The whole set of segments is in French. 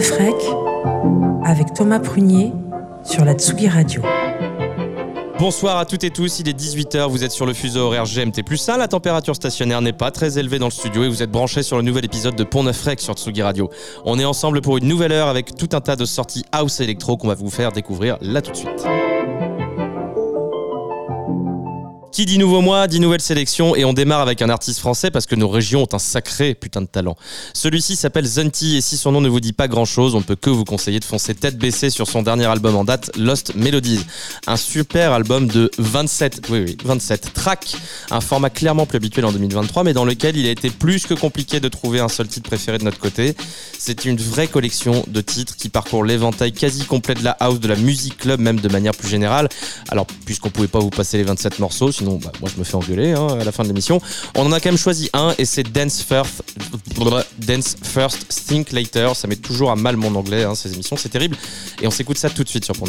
Neuf Rec avec Thomas Prunier sur la Tsugi Radio. Bonsoir à toutes et tous, il est 18h, vous êtes sur le fuseau horaire GMT plus 1, la température stationnaire n'est pas très élevée dans le studio et vous êtes branchés sur le nouvel épisode de Pont Neuf sur Tsugi Radio. On est ensemble pour une nouvelle heure avec tout un tas de sorties house électro qu'on va vous faire découvrir là tout de suite. Qui dit nouveau mois, dit nouvelle sélection et on démarre avec un artiste français parce que nos régions ont un sacré putain de talent. Celui-ci s'appelle Zunti et si son nom ne vous dit pas grand chose, on ne peut que vous conseiller de foncer tête baissée sur son dernier album en date, Lost Melodies. Un super album de 27, oui oui, 27 tracks, un format clairement plus habituel en 2023 mais dans lequel il a été plus que compliqué de trouver un seul titre préféré de notre côté. C'est une vraie collection de titres qui parcourt l'éventail quasi complet de la house, de la musique club même de manière plus générale. Alors puisqu'on pouvait pas vous passer les 27 morceaux, sinon bah, moi je me fais engueuler hein, à la fin de l'émission. On en a quand même choisi un et c'est Dance First, Dance First, Think Later. Ça met toujours à mal mon anglais, hein, ces émissions, c'est terrible. Et on s'écoute ça tout de suite sur Pont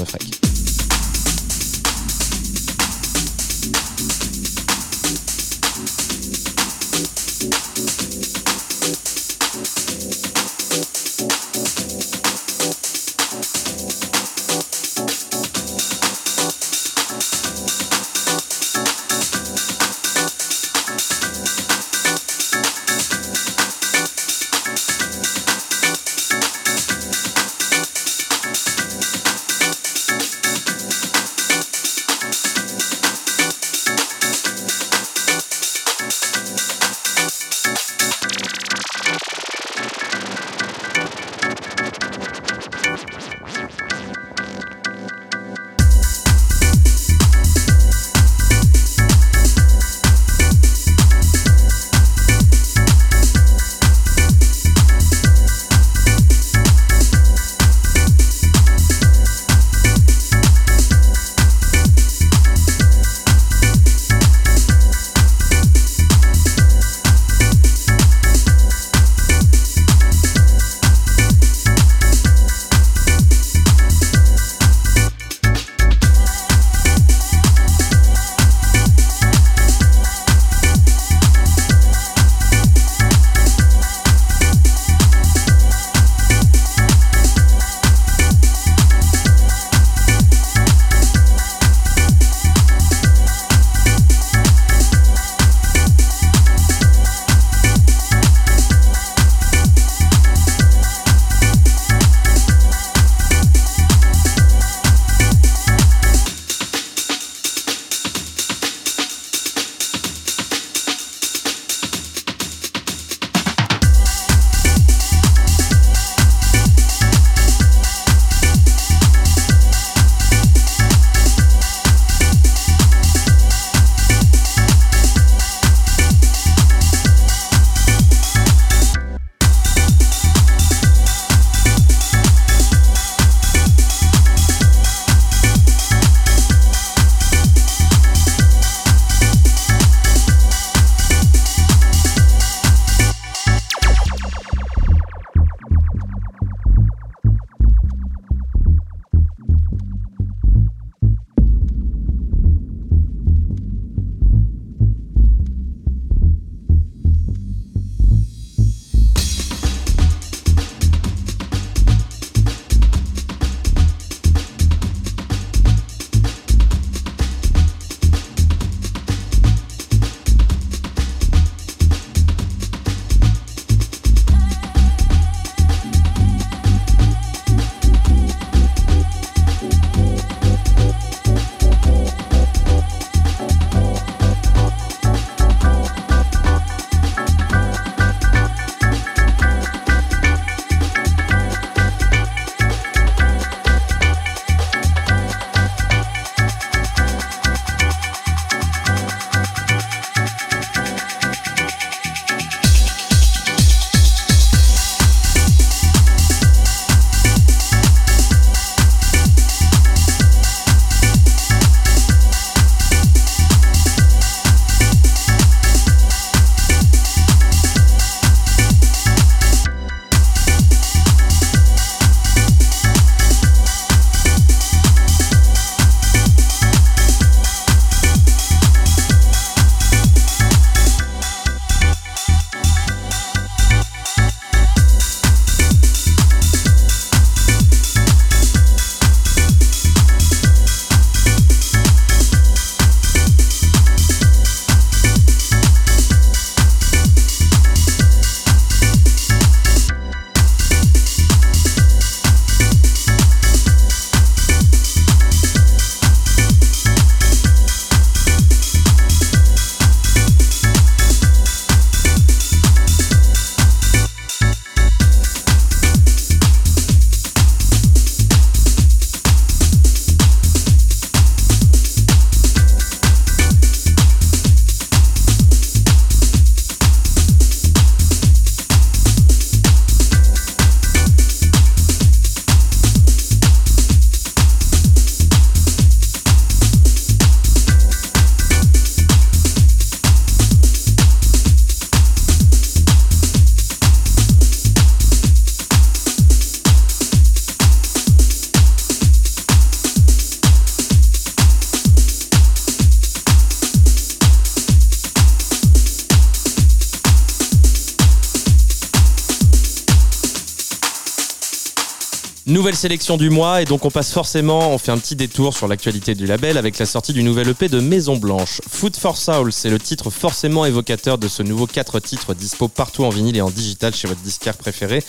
Nouvelle sélection du mois et donc on passe forcément, on fait un petit détour sur l'actualité du label avec la sortie du nouvel EP de Maison Blanche. Food for Soul, c'est le titre forcément évocateur de ce nouveau 4 titres dispo partout en vinyle et en digital chez votre disquaire préféré.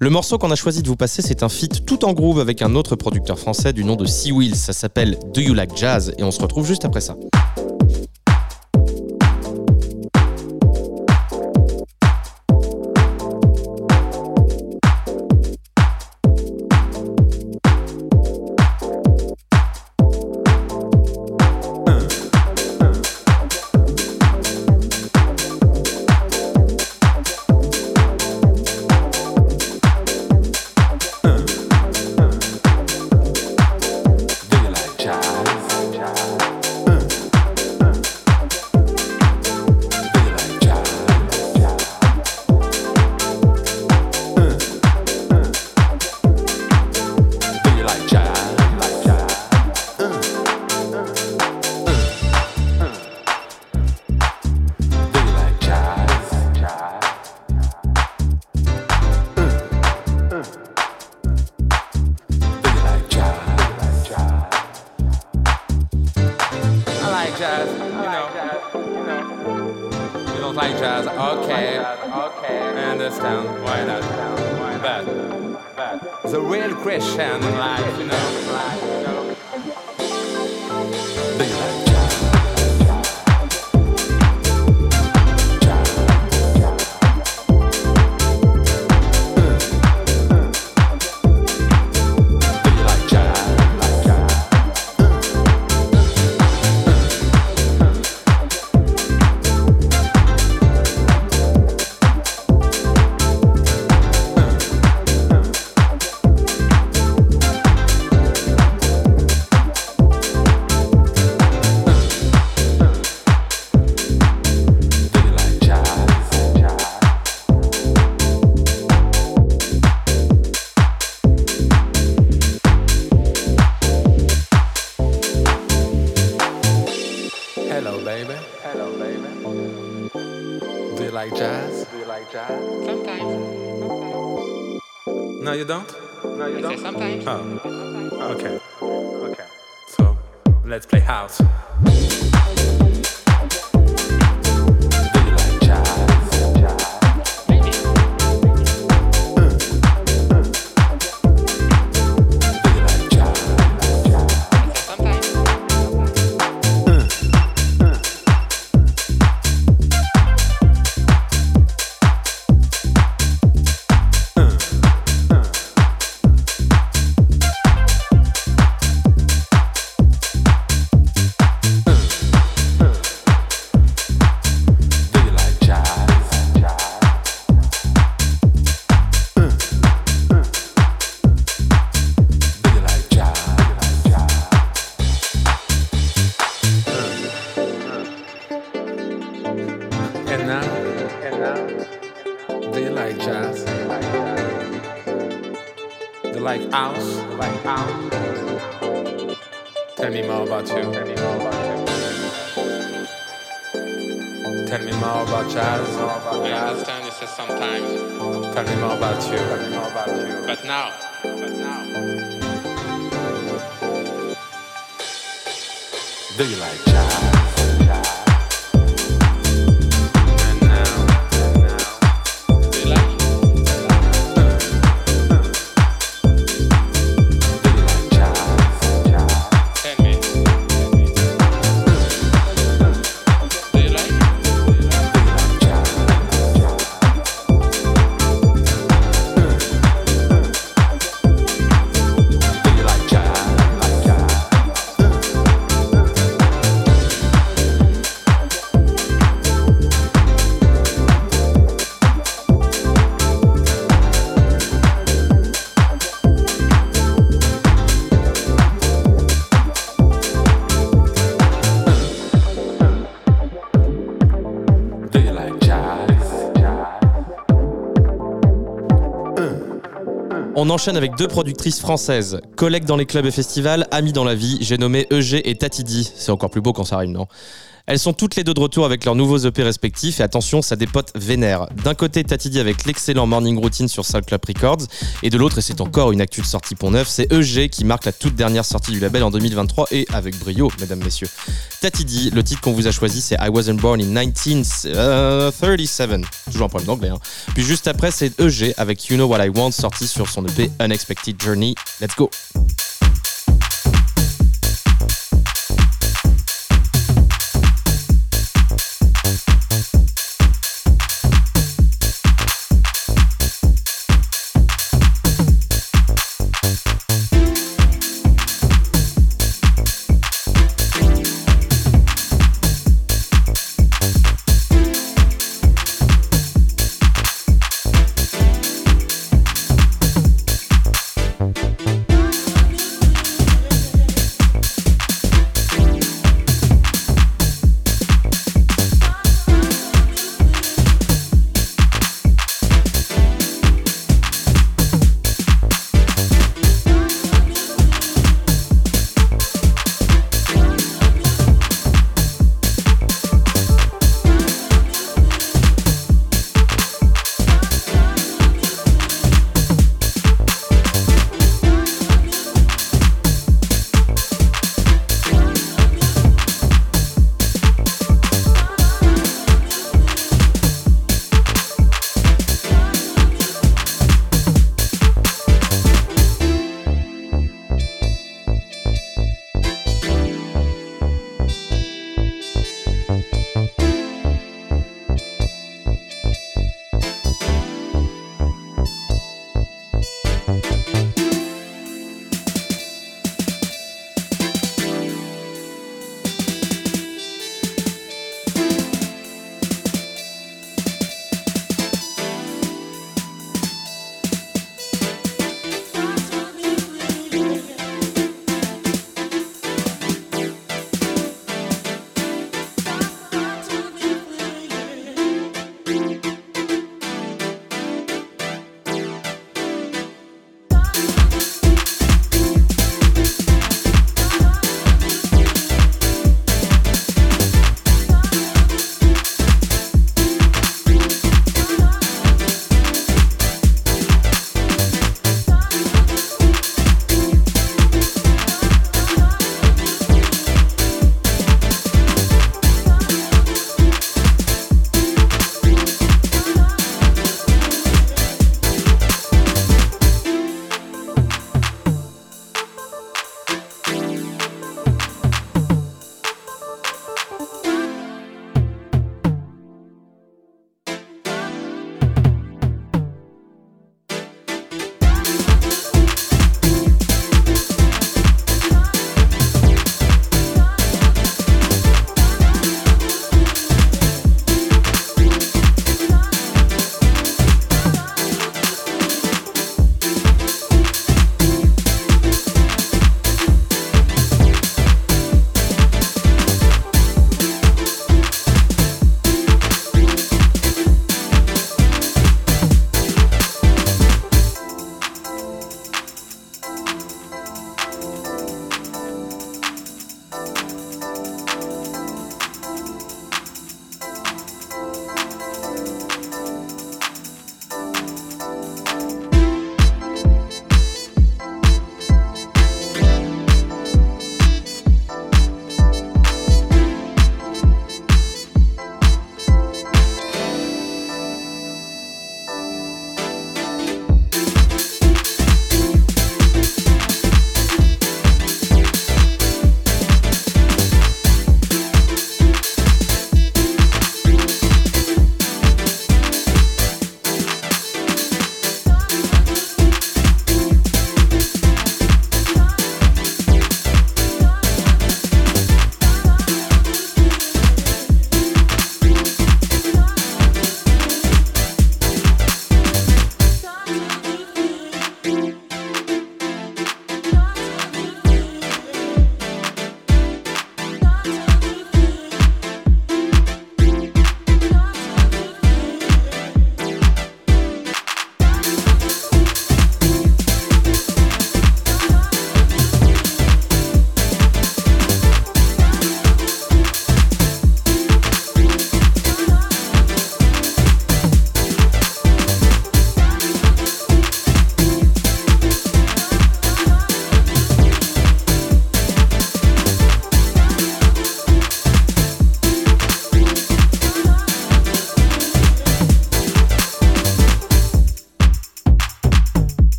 Le morceau qu'on a choisi de vous passer, c'est un feat tout en groove avec un autre producteur français du nom de Sea Wheels. Ça s'appelle Do You Like Jazz? Et on se retrouve juste après ça. like jazz, okay. Understand why not? But the real Christian, like you know. Do you like? On enchaîne avec deux productrices françaises, collègues dans les clubs et festivals, amis dans la vie. J'ai nommé EG et Tatidi. C'est encore plus beau quand ça rime, non? Elles sont toutes les deux de retour avec leurs nouveaux EP respectifs et attention, ça dépote vénère. D'un côté, Tatidi avec l'excellent Morning Routine sur Soul Club Records et de l'autre, et c'est encore une actu de sortie Pont Neuf, c'est EG qui marque la toute dernière sortie du label en 2023 et avec brio, mesdames, messieurs. Tatidi, le titre qu'on vous a choisi, c'est I Wasn't Born in 1937. Toujours un problème d'anglais. Hein. Puis juste après, c'est EG avec You Know What I Want sorti sur son EP Unexpected Journey. Let's go!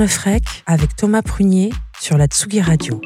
Neuf Rec avec Thomas Prunier sur la Tsugi Radio.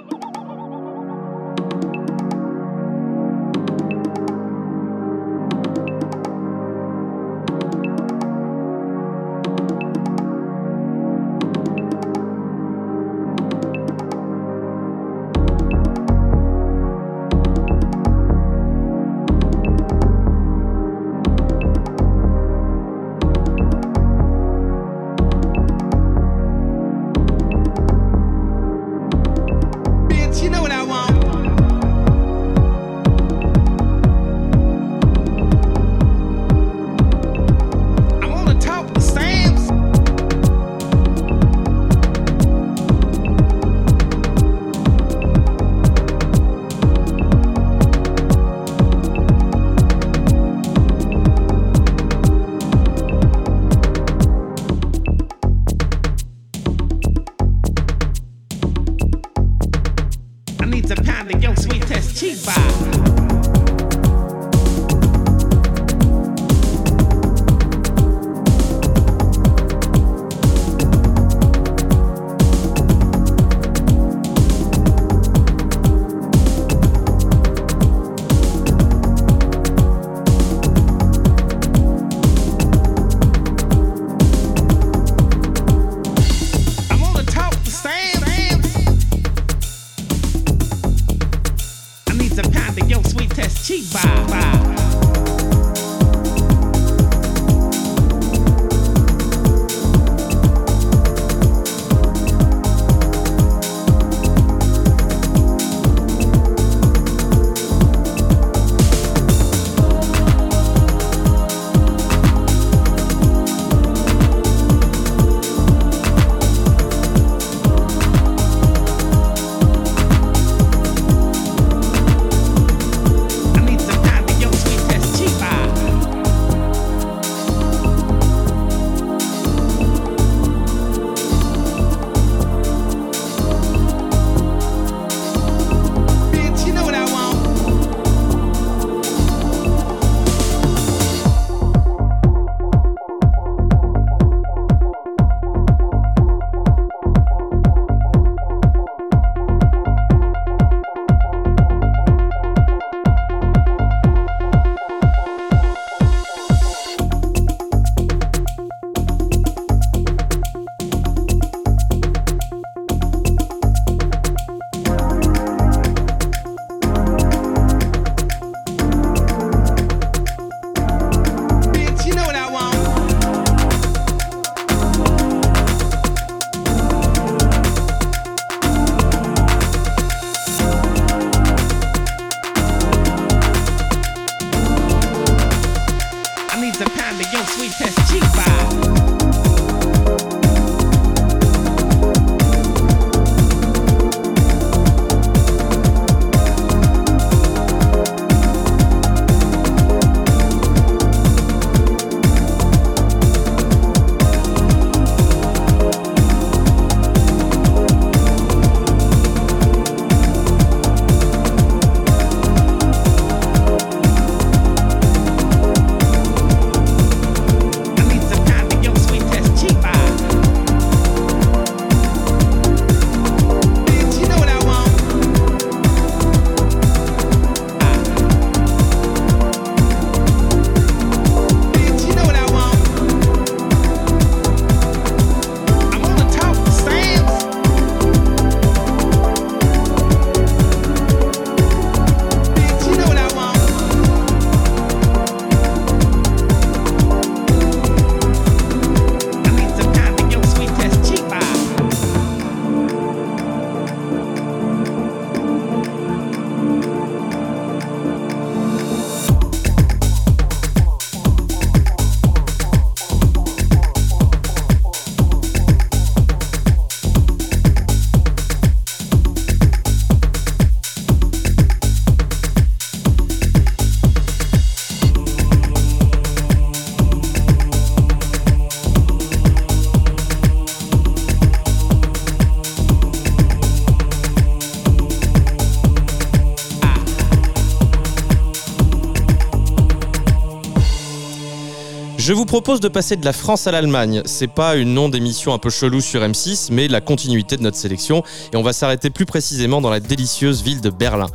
Vous propose de passer de la France à l'Allemagne. C'est pas une nom d'émission un peu chelou sur M6, mais la continuité de notre sélection. Et on va s'arrêter plus précisément dans la délicieuse ville de Berlin.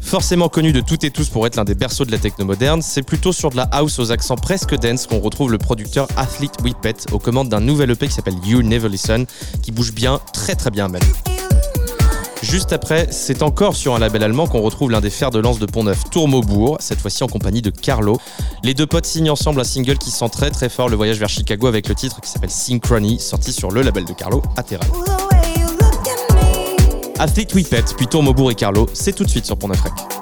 Forcément connu de toutes et tous pour être l'un des berceaux de la techno moderne, c'est plutôt sur de la house aux accents presque dance qu'on retrouve le producteur Athlete Whippet aux commandes d'un nouvel EP qui s'appelle You Never Listen, qui bouge bien, très très bien même. Juste après, c'est encore sur un label allemand qu'on retrouve l'un des fers de lance de Pont-Neuf, Tourmaubourg, cette fois-ci en compagnie de Carlo. Les deux potes signent ensemble un single qui sent très très fort le voyage vers Chicago avec le titre qui s'appelle Synchrony, sorti sur le label de Carlo, Ateral. Athlete Whippet, puis Tourmaubourg et Carlo, c'est tout de suite sur Pont-Neuf Rec.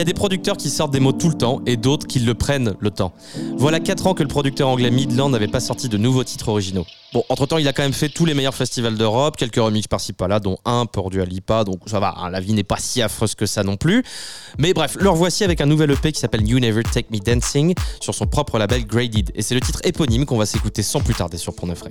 Y a des producteurs qui sortent des mots tout le temps et d'autres qui le prennent le temps. Voilà 4 ans que le producteur anglais Midland n'avait pas sorti de nouveaux titres originaux. Bon, entre-temps, il a quand même fait tous les meilleurs festivals d'Europe, quelques remixes par-ci par-là, dont un pour du Alipa, donc ça va, hein, la vie n'est pas si affreuse que ça non plus. Mais bref, leur voici avec un nouvel EP qui s'appelle You Never Take Me Dancing sur son propre label Graded. Et c'est le titre éponyme qu'on va s'écouter sans plus tarder sur Pont Neuf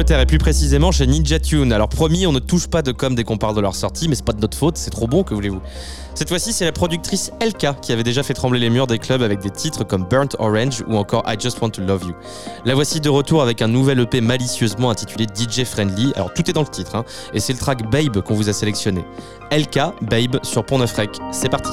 Et plus précisément chez Ninja Tune. Alors promis, on ne touche pas de com dès qu'on parle de leur sortie, mais c'est pas de notre faute, c'est trop bon, que voulez-vous? Cette fois-ci, c'est la productrice LK qui avait déjà fait trembler les murs des clubs avec des titres comme Burnt Orange ou encore I Just Want to Love You. La voici de retour avec un nouvel EP malicieusement intitulé DJ Friendly. Alors tout est dans le titre, hein, et c'est le track Babe qu'on vous a sélectionné. LK, Babe sur Pont Neuf Rec. C'est parti.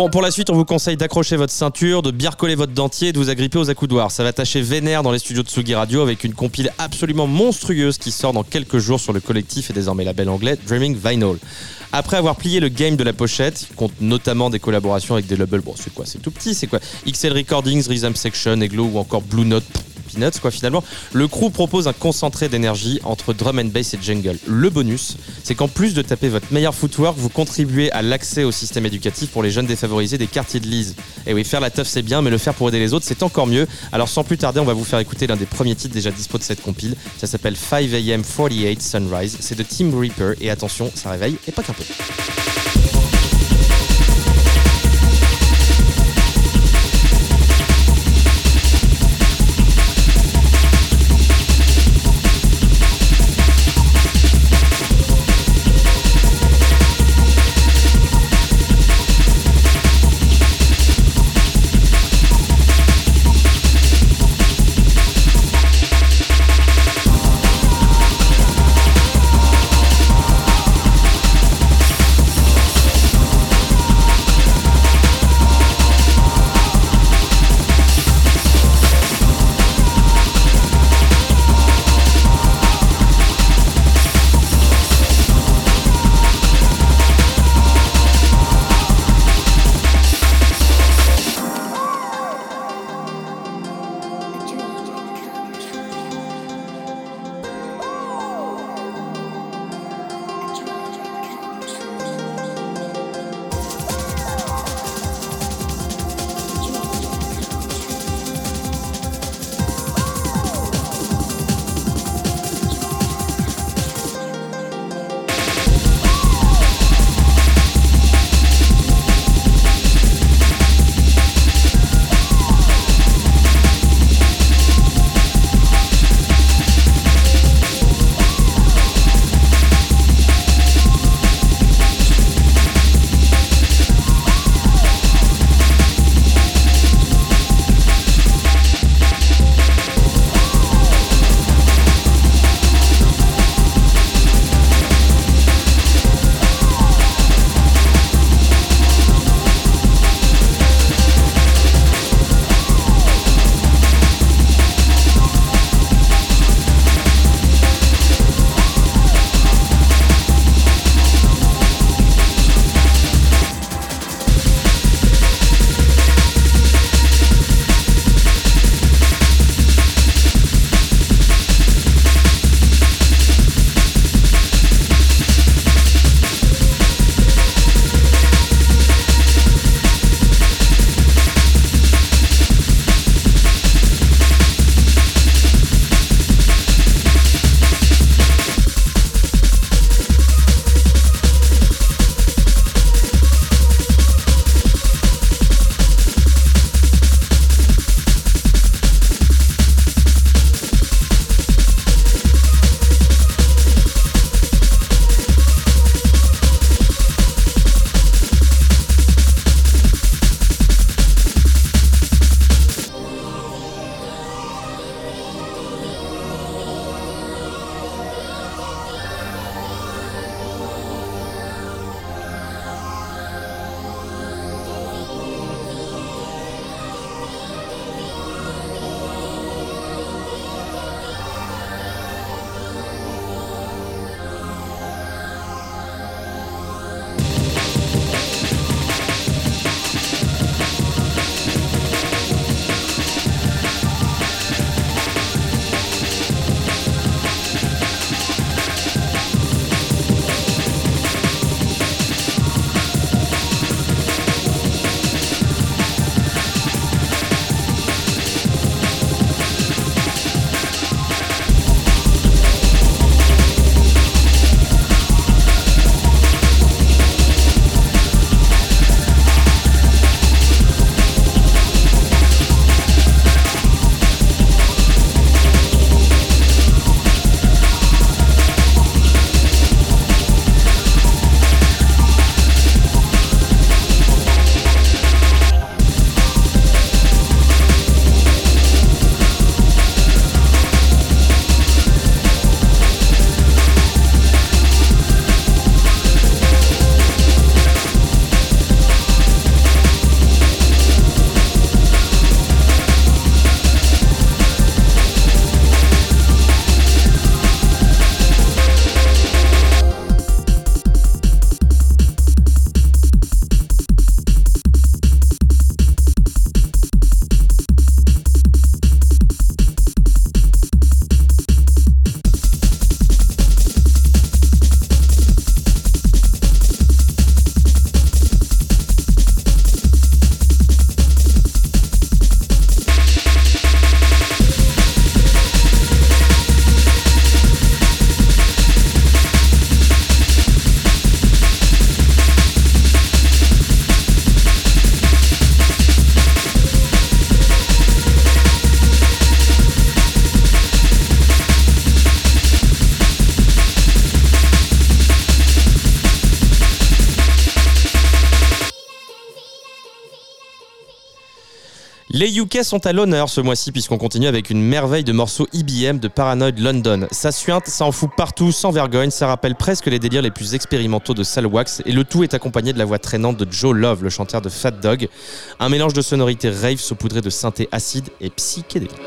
Bon, pour la suite, on vous conseille d'accrocher votre ceinture, de bien recoller votre dentier et de vous agripper aux accoudoirs. Ça va tâcher vénère dans les studios de Sugi Radio avec une compile absolument monstrueuse qui sort dans quelques jours sur le collectif et désormais label anglais Dreaming Vinyl. Après avoir plié le game de la pochette, qui compte notamment des collaborations avec des labels, bon, c'est quoi C'est tout petit, c'est quoi XL Recordings, Rhythm Section, Eglo ou encore Blue Note Peanuts, quoi, finalement. Le crew propose un concentré d'énergie entre drum and bass et jungle. Le bonus, c'est qu'en plus de taper votre meilleur footwork, vous contribuez à l'accès au système éducatif pour les jeunes défavorisés des quartiers de Lise. Et oui, faire la teuf c'est bien, mais le faire pour aider les autres c'est encore mieux. Alors sans plus tarder, on va vous faire écouter l'un des premiers titres déjà dispo de cette compile. Ça s'appelle 5am 48 Sunrise. C'est de Team Reaper et attention, ça réveille et pas qu'un peu. Les UK sont à l'honneur ce mois-ci puisqu'on continue avec une merveille de morceaux IBM de Paranoid London. Ça suinte, ça en fout partout, sans vergogne, ça rappelle presque les délires les plus expérimentaux de Salwax et le tout est accompagné de la voix traînante de Joe Love, le chanteur de Fat Dog. Un mélange de sonorités rave saupoudrées de synthé acide et psychédélique.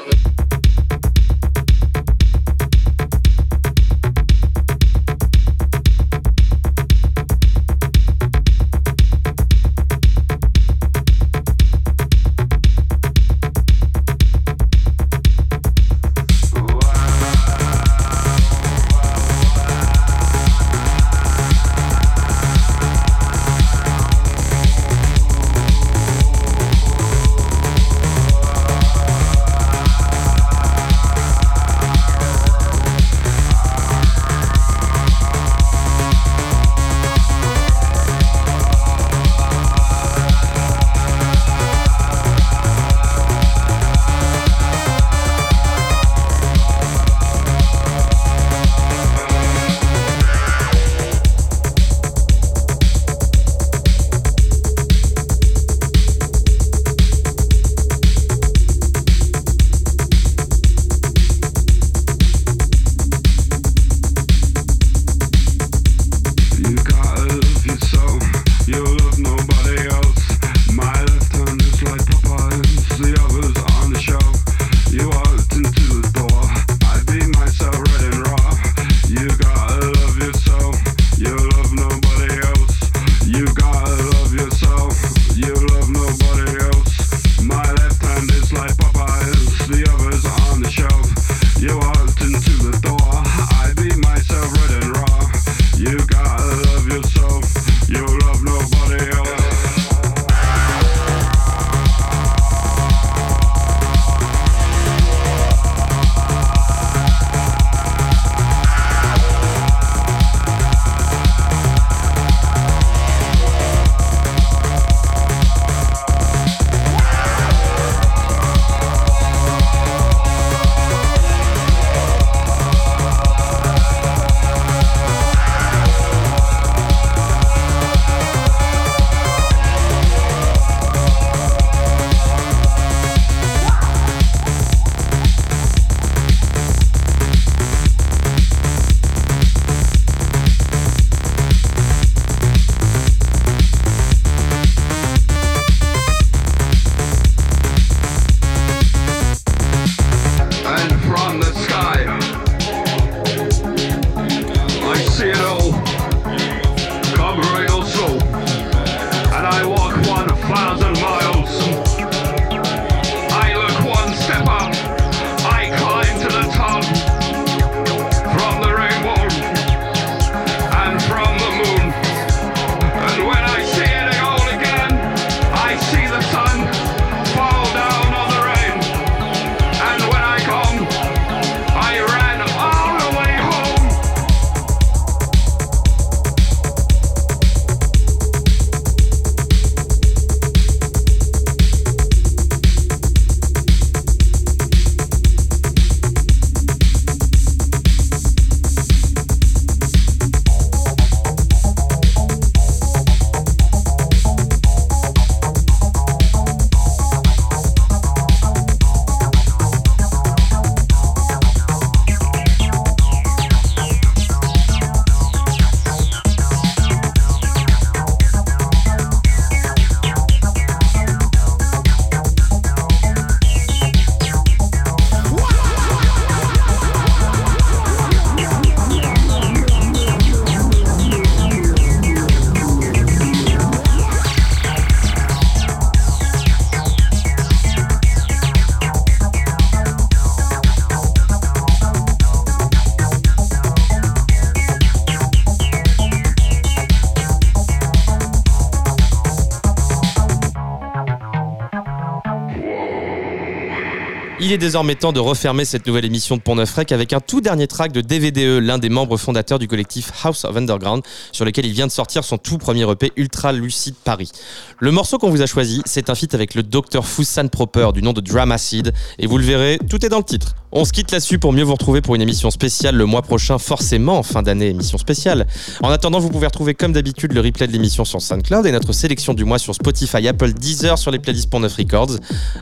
Désormais temps de refermer cette nouvelle émission de Pont Neuf Rec avec un tout dernier track de DVDE, l'un des membres fondateurs du collectif House of Underground, sur lequel il vient de sortir son tout premier EP Ultra Lucide Paris. Le morceau qu'on vous a choisi, c'est un feat avec le Dr Foussan Proper du nom de Dramacid, et vous le verrez, tout est dans le titre. On se quitte là-dessus pour mieux vous retrouver pour une émission spéciale le mois prochain, forcément en fin d'année, émission spéciale. En attendant, vous pouvez retrouver comme d'habitude le replay de l'émission sur SoundCloud et notre sélection du mois sur Spotify, Apple, Deezer, sur les playlists Pont Neuf Records.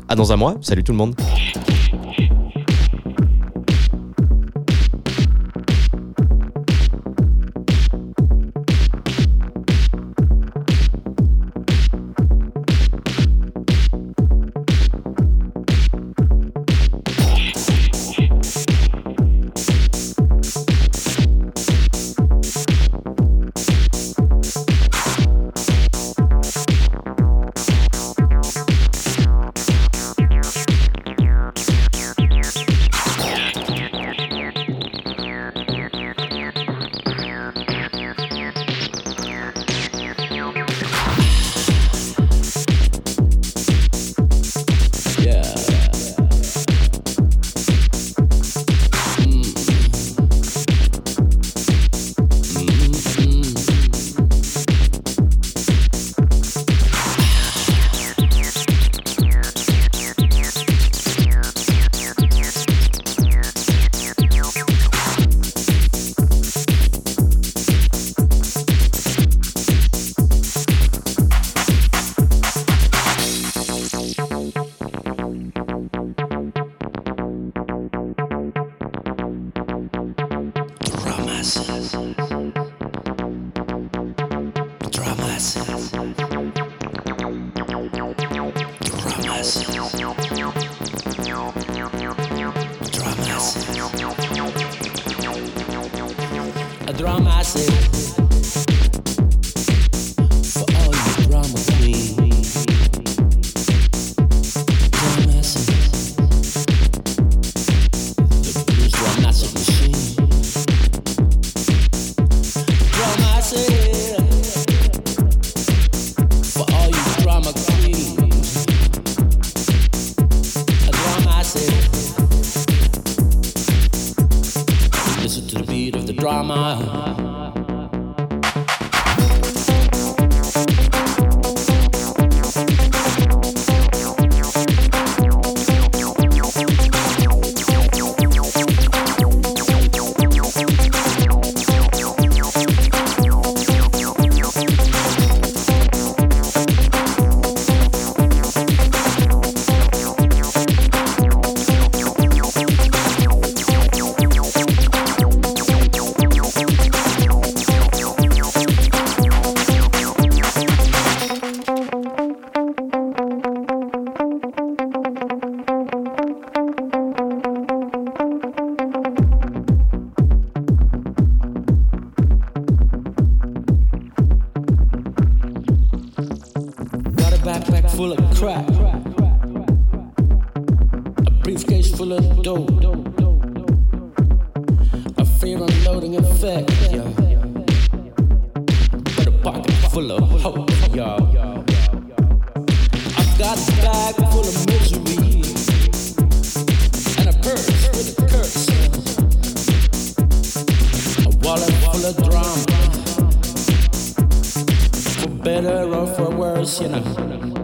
À dans un mois, salut tout le monde. shake, shake. full of crap, a briefcase full of dope, a fair unloading effect, yo. but a pocket full of hope, y'all. I've got a bag full of misery and a purse with a curse, a wallet full of drama better or for worse, you know.